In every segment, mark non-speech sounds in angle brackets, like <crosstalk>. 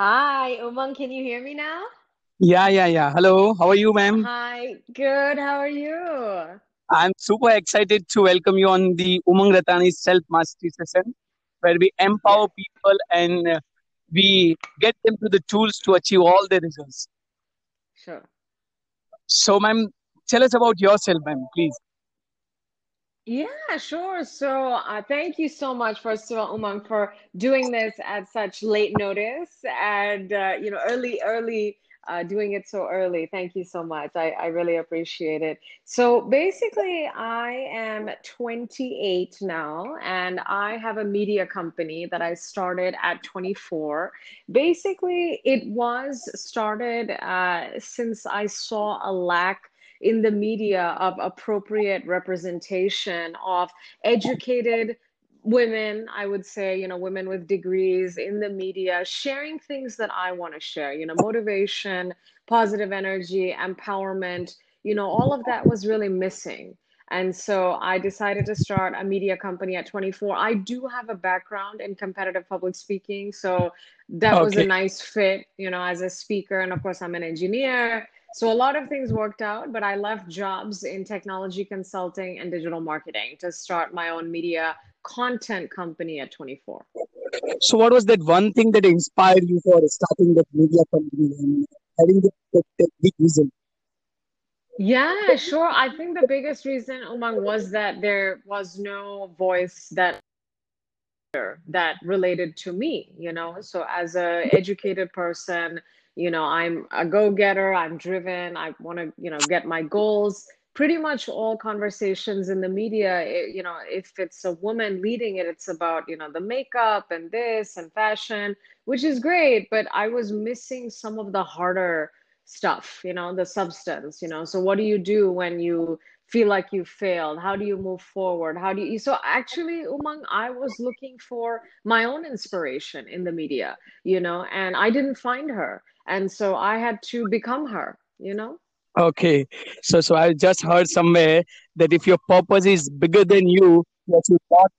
Hi, Umang, can you hear me now? Yeah, yeah, yeah. Hello, how are you, ma'am? Hi, good. How are you? I'm super excited to welcome you on the Umang Ratani Self Mastery session, where we empower people and uh, we get them to the tools to achieve all their results. sure. So, ma'am, tell us about yourself, ma'am, please. Yeah, sure. So, uh, thank you so much, first of all, Umang, for doing this at such late notice and uh, you know, early, early, uh, doing it so early. Thank you so much. I, I really appreciate it. So, basically, I am 28 now, and I have a media company that I started at 24. Basically, it was started uh, since I saw a lack in the media of appropriate representation of educated women, I would say, you know, women with degrees in the media, sharing things that I want to share, you know, motivation, positive energy, empowerment, you know, all of that was really missing. And so I decided to start a media company at 24. I do have a background in competitive public speaking, so that was a nice fit, you know, as a speaker. And of course, I'm an engineer. So a lot of things worked out, but I left jobs in technology consulting and digital marketing to start my own media content company at 24. So, what was that one thing that inspired you for starting that media company and having that, that big vision? Yeah, sure. I think the biggest reason, Umang, was that there was no voice that that related to me, you know. So as a educated person, you know, I'm a go-getter, I'm driven, I want to, you know, get my goals. Pretty much all conversations in the media, it, you know, if it's a woman leading it, it's about, you know, the makeup and this and fashion, which is great, but I was missing some of the harder stuff, you know, the substance, you know. So what do you do when you feel like you failed? How do you move forward? How do you? So actually, Umang, I was looking for my own inspiration in the media, you know, and I didn't find her. And so I had to become her, you know? Okay. So, so I just heard somewhere that if your purpose is bigger than you, you should not.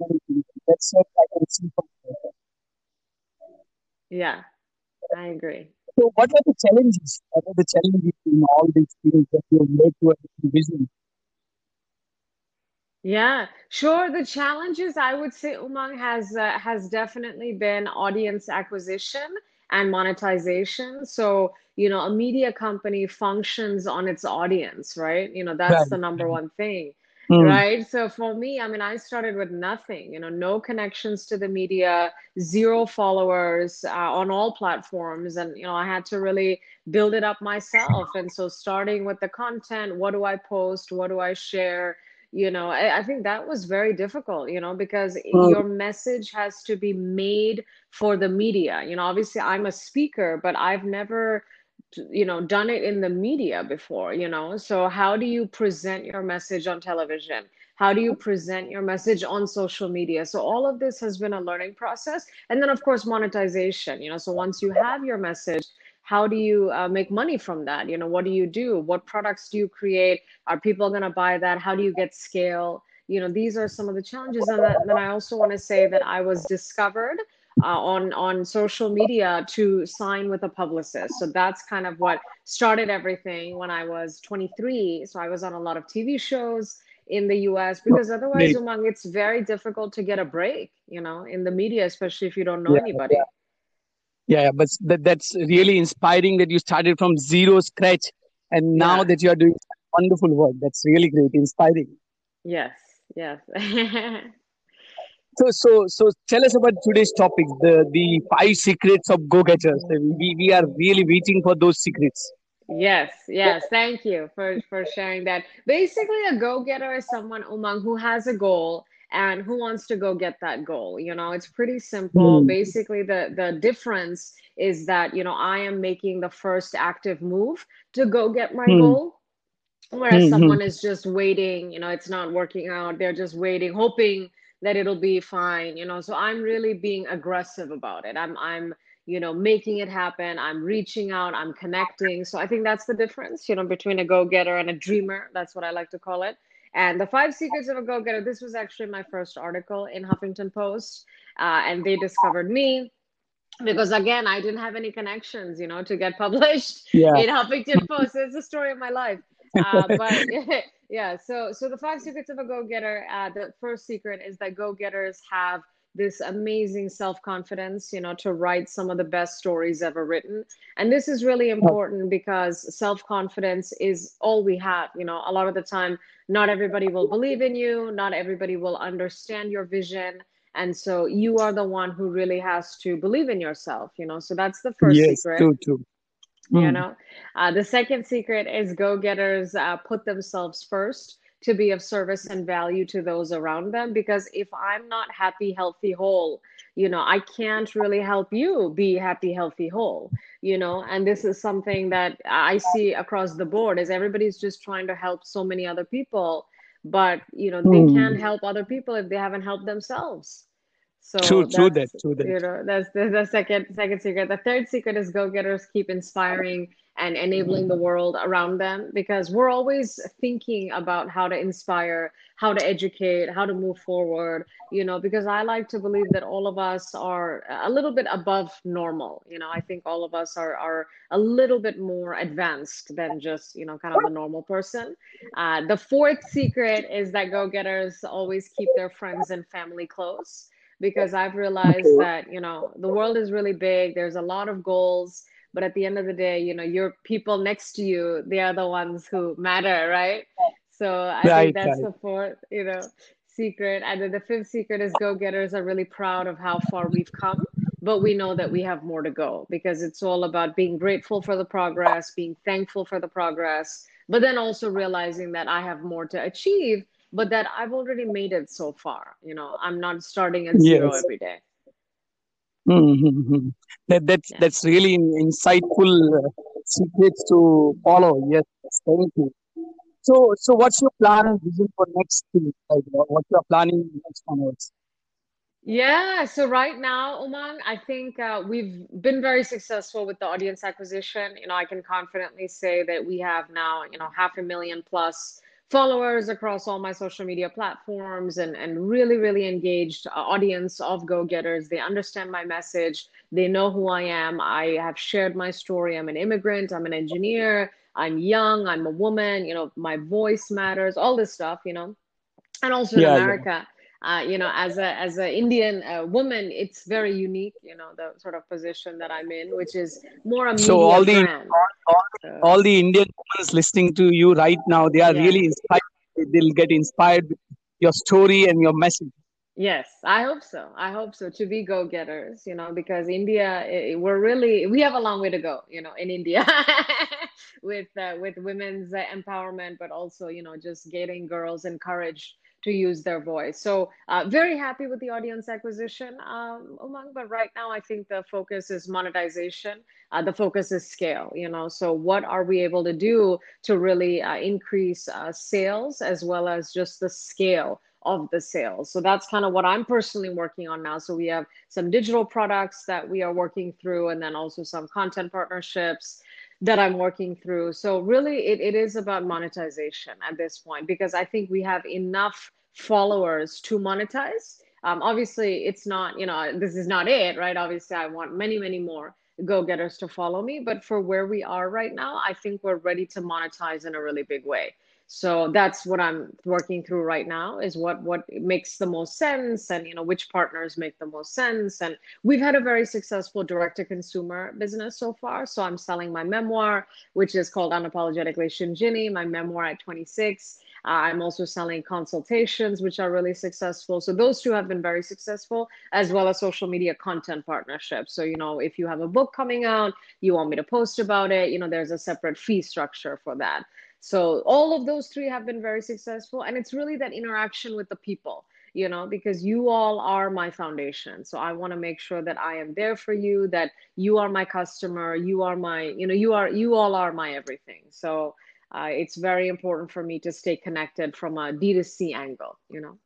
That's what I can see from. Yeah, I agree. So, what are the challenges? What are the challenges in all these things that you made to a vision? Yeah, sure. The challenges I would say Umang has uh, has definitely been audience acquisition and monetization. So, you know, a media company functions on its audience, right? You know, that's Right. the number one thing, Mm, right? So for me, I mean, I started with nothing, you know, no connections to the media, zero followers uh, on all platforms, and you know, I had to really build it up myself. And so starting with the content, what do I post? What do I share? You know I, I think that was very difficult you know because mm, your message has to be made for the media. You know obviously i'm a speaker but i've never you know done it in the media before you know? So how do you present your message on television? How do you present your message on social media? So all of this has been a learning process. And then of course monetization you know? So once you have your message how do you uh, make money from that you know what do you do what products do you create are people going to buy that how do you get scale you know these are some of the challenges and that, then i also want to say that i was discovered uh, on on social media to sign with a publicist. So that's kind of what started everything when I was 23. So I was on a lot of TV shows in the US because otherwise. Umang, it's very difficult to get a break, you know, in the media, especially if you don't know Yeah, anybody. yeah, yeah. But that, that's really inspiring that you started from zero scratch and now Yeah. that you are doing wonderful work. That's really great, inspiring. Yes. Yes. So, so, so tell us about today's topic, the the five secrets of go-getters. Mm-hmm. We, we are really waiting for those secrets. Yes, yes. Thank you for for sharing that. Basically, a go-getter is someone, Umang, who has a goal and who wants to go get that goal. You know, it's pretty simple. Hmm. Basically, the the difference is that, you know, I am making the first active move to go get my Hmm. goal, whereas Hmm. hmm. someone is just waiting, you know, it's not working out. They're just waiting, hoping that it'll be fine, you know. So I'm really being aggressive about it. I'm I'm you know making it happen i'm reaching out i'm connecting so i think that's the difference you know between a go-getter and a dreamer that's what i like to call it and the five secrets of a go-getter this was actually my first article in huffington post uh, and they discovered me because again, I didn't have any connections, you know, to get <laughs> published Yeah. in Huffington Post. It's the story of my life. Uh, <laughs> but <laughs> yeah, so so the five secrets of a go-getter. Uh, the first secret is that go-getters have this amazing self-confidence, you know, to write some of the best stories ever written. And this is really important because self-confidence is all we have. You know, a lot of the time, not everybody will believe in you, not everybody will understand your vision and so you are the one who really has to believe in yourself you know so that's the first Yes, secret true, true. you Mm. know uh, the second secret is go-getters uh, put themselves first to be of service and value to those around them because if i'm not happy healthy whole you know i can't really help you be happy healthy whole you know and this is something that i see across the board is everybody's just trying to help so many other people but you know they can't Mm. help other people if they haven't helped themselves so true that, that's true that. you know that's the, the second second secret. The third secret is go-getters keep inspiring and enabling the world around them because we're always thinking about how to inspire, how to educate, how to move forward, you know, because I like to believe that all of us are a little bit above normal. You know, I think all of us are are a little bit more advanced than just, you know, kind of the normal person. Uh, the fourth secret is that go-getters always keep their friends and family close because I've realized that, you know, the world is really big. There's a lot of goals, but at the end of the day, you know, your people next to you, they are the ones who matter, right? So I think that's right. the fourth, you know, secret. And then the fifth secret is go-getters are really proud of how far we've come, but we know that we have more to go because it's all about being grateful for the progress, being thankful for the progress, but then also realizing that I have more to achieve but that I've already made it so far. You know, I'm not starting at zero Yes. every day. Mm-hmm. That that's Yeah. that's really insightful uh, secrets to follow. Yes, thank you. So so what's your plan and vision for next thing? Like what what you are planning next onwards? Yeah, so right now, Umang, I think uh, we've been very successful with the audience acquisition. You know, I can confidently say that we have now, you know, half a million plus followers across all my social media platforms and, and really, really engaged uh, audience of go-getters. They understand my message. They know who I am. I have shared my story. I'm an immigrant. I'm an engineer. I'm young. I'm a woman. You know, my voice matters, all this stuff, you know and also in America. yeah. Uh, you know, as a as an Indian uh, woman, it's very unique, you know, the sort of position that I'm in, which is more a So all the all, all, So all the Indian women listening to you right now, they are yeah, really inspired. They'll get inspired with your story and your message. yes, I hope so. I hope so to be go-getters, you know, because India, we're really we have a long way to go, you know, in India <laughs> with uh, with women's empowerment, but also, you know, just getting girls encouraged to use their voice. So, uh, very happy with the audience acquisition, um, Umang. But right now, I think the focus is monetization. Uh, the focus is scale. You know, so what are we able to do to really uh, increase uh, sales as well as just the scale of the sales? So that's kind of what I'm personally working on now. So we have some digital products that we are working through, and then also some content partnerships that I'm working through. So really it, it is about monetization at this point because I think we have enough followers to monetize. Um, obviously it's not, you know, this is not it, right? Obviously I want many, many more go-getters to follow me, but for where we are right now, I think we're ready to monetize in a really big way. So that's what I'm working through right now is what what makes the most sense and you know which partners make the most sense and We've had a very successful direct to consumer business so far. So I'm selling my memoir, which is called Unapologetically Shinjini, my memoir at 26. Uh, I'm also selling consultations, which are really successful. So those two have been very successful, as well as social media content partnerships. So, you know, if you have a book coming out, you want me to post about it, you know, there's a separate fee structure for that. So all of those three have been very successful. And it's really that interaction with the people you know, because you all are my foundation. So I want to make sure that I am there for you, that you are my customer, you are my, you know, you are, you all are my everything. So uh, it's very important for me to stay connected from a D2C angle, you know.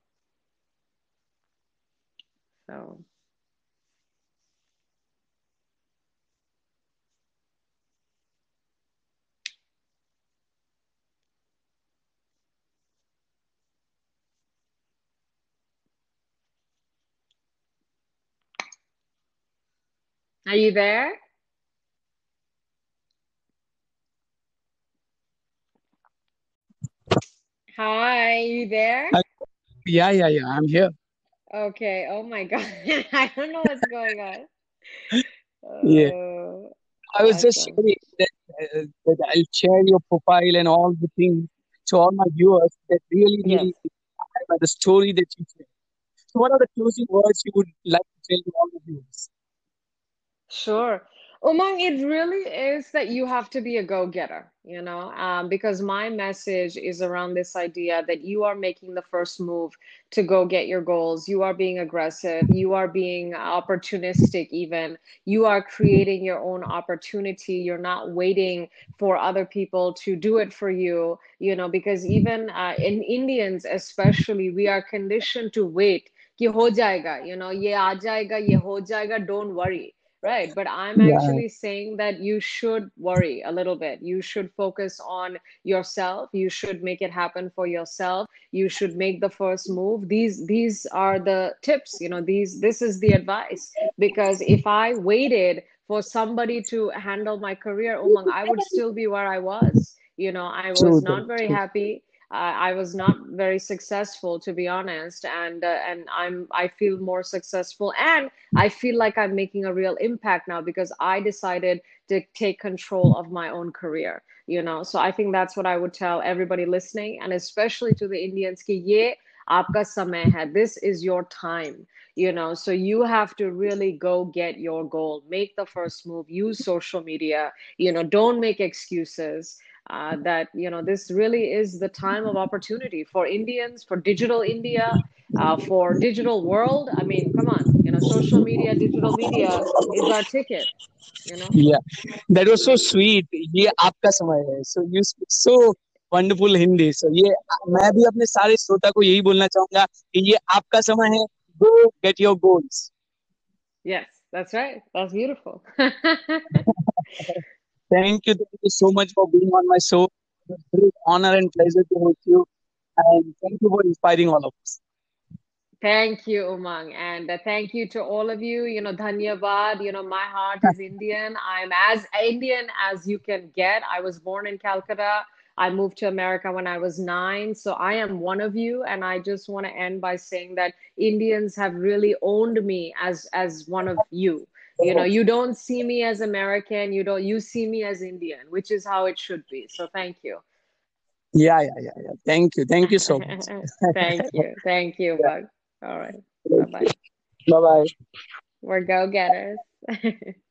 So Are you there? Hi, you there? Yeah, yeah, yeah. I'm here. Okay. Oh my <laughs> God. I don't know what's going on. <laughs> Yeah. Oh, I was just sharing that, uh, that I'll share your profile and all the things to all my viewers that really, really by the story that you share. So, what are the closing words you would like to tell to all the viewers? Sure. Umang, it really is that you have to be a go getter, you know, um, because my message is around this idea that you are making the first move to go get your goals. You are being aggressive. You are being opportunistic, even. You are creating your own opportunity. You're not waiting for other people to do it for you, you know, because even uh, in Indians, especially, we are conditioned to wait. Ki ho jayega, you know, ye aa jayega, ye ho jayega, don't worry Right, but I'm Yeah, actually saying that you should worry a little bit. You should focus on yourself. You should make it happen for yourself. You should make the first move. These these are the tips, you know, these this is the advice. Because if I waited for somebody to handle my career, Umang, I would <laughs> still be where I was. You know, I was not very happy I was not very successful, to be honest, and uh, and I'm I feel more successful, and I feel like I'm making a real impact now because I decided to take control of my own career. You know, so I think that's what I would tell everybody listening, and especially to the Indians, कि ये आपका समय है. This is your time. You know, so you have to really go get your goal. Make the first move. Use social media. You know, don't make excuses uh, that you know this really is the time of opportunity for Indians, for digital India, uh, for digital world. I mean, come on, you know, social media, digital media is our ticket. You know, Yeah, that was so yeah, sweet. ये आपका समय है. So you speak so wonderful Hindi. So ये मैं भी अपने सारे श्रोता को यही बोलना चाहूंगा कि ये आपका समय है. Go get your goals. yes, that's right. That's beautiful. <laughs> Thank you. Thank you so much for being on my show. It was a great honor and pleasure to host you. And thank you for inspiring all of us. Thank you, Umang, and uh, thank you to all of you. You know, Dhanyavad. You know, my heart is <laughs> Indian. I'm as Indian as you can get. I was born in Calcutta. I moved to America when I was nine. So I am one of you, and I just want to end by saying that Indians have really owned me as as one of you. You know, oh. you don't see me as American. You don't. You see me as Indian, which is how it should be. So thank you. Yeah, yeah, yeah, yeah. Thank you. Thank you so <laughs> much. Thank you. Thank you, <laughs> Yeah. Bug. All right. Bye bye. Bye bye. We're go getters. <laughs>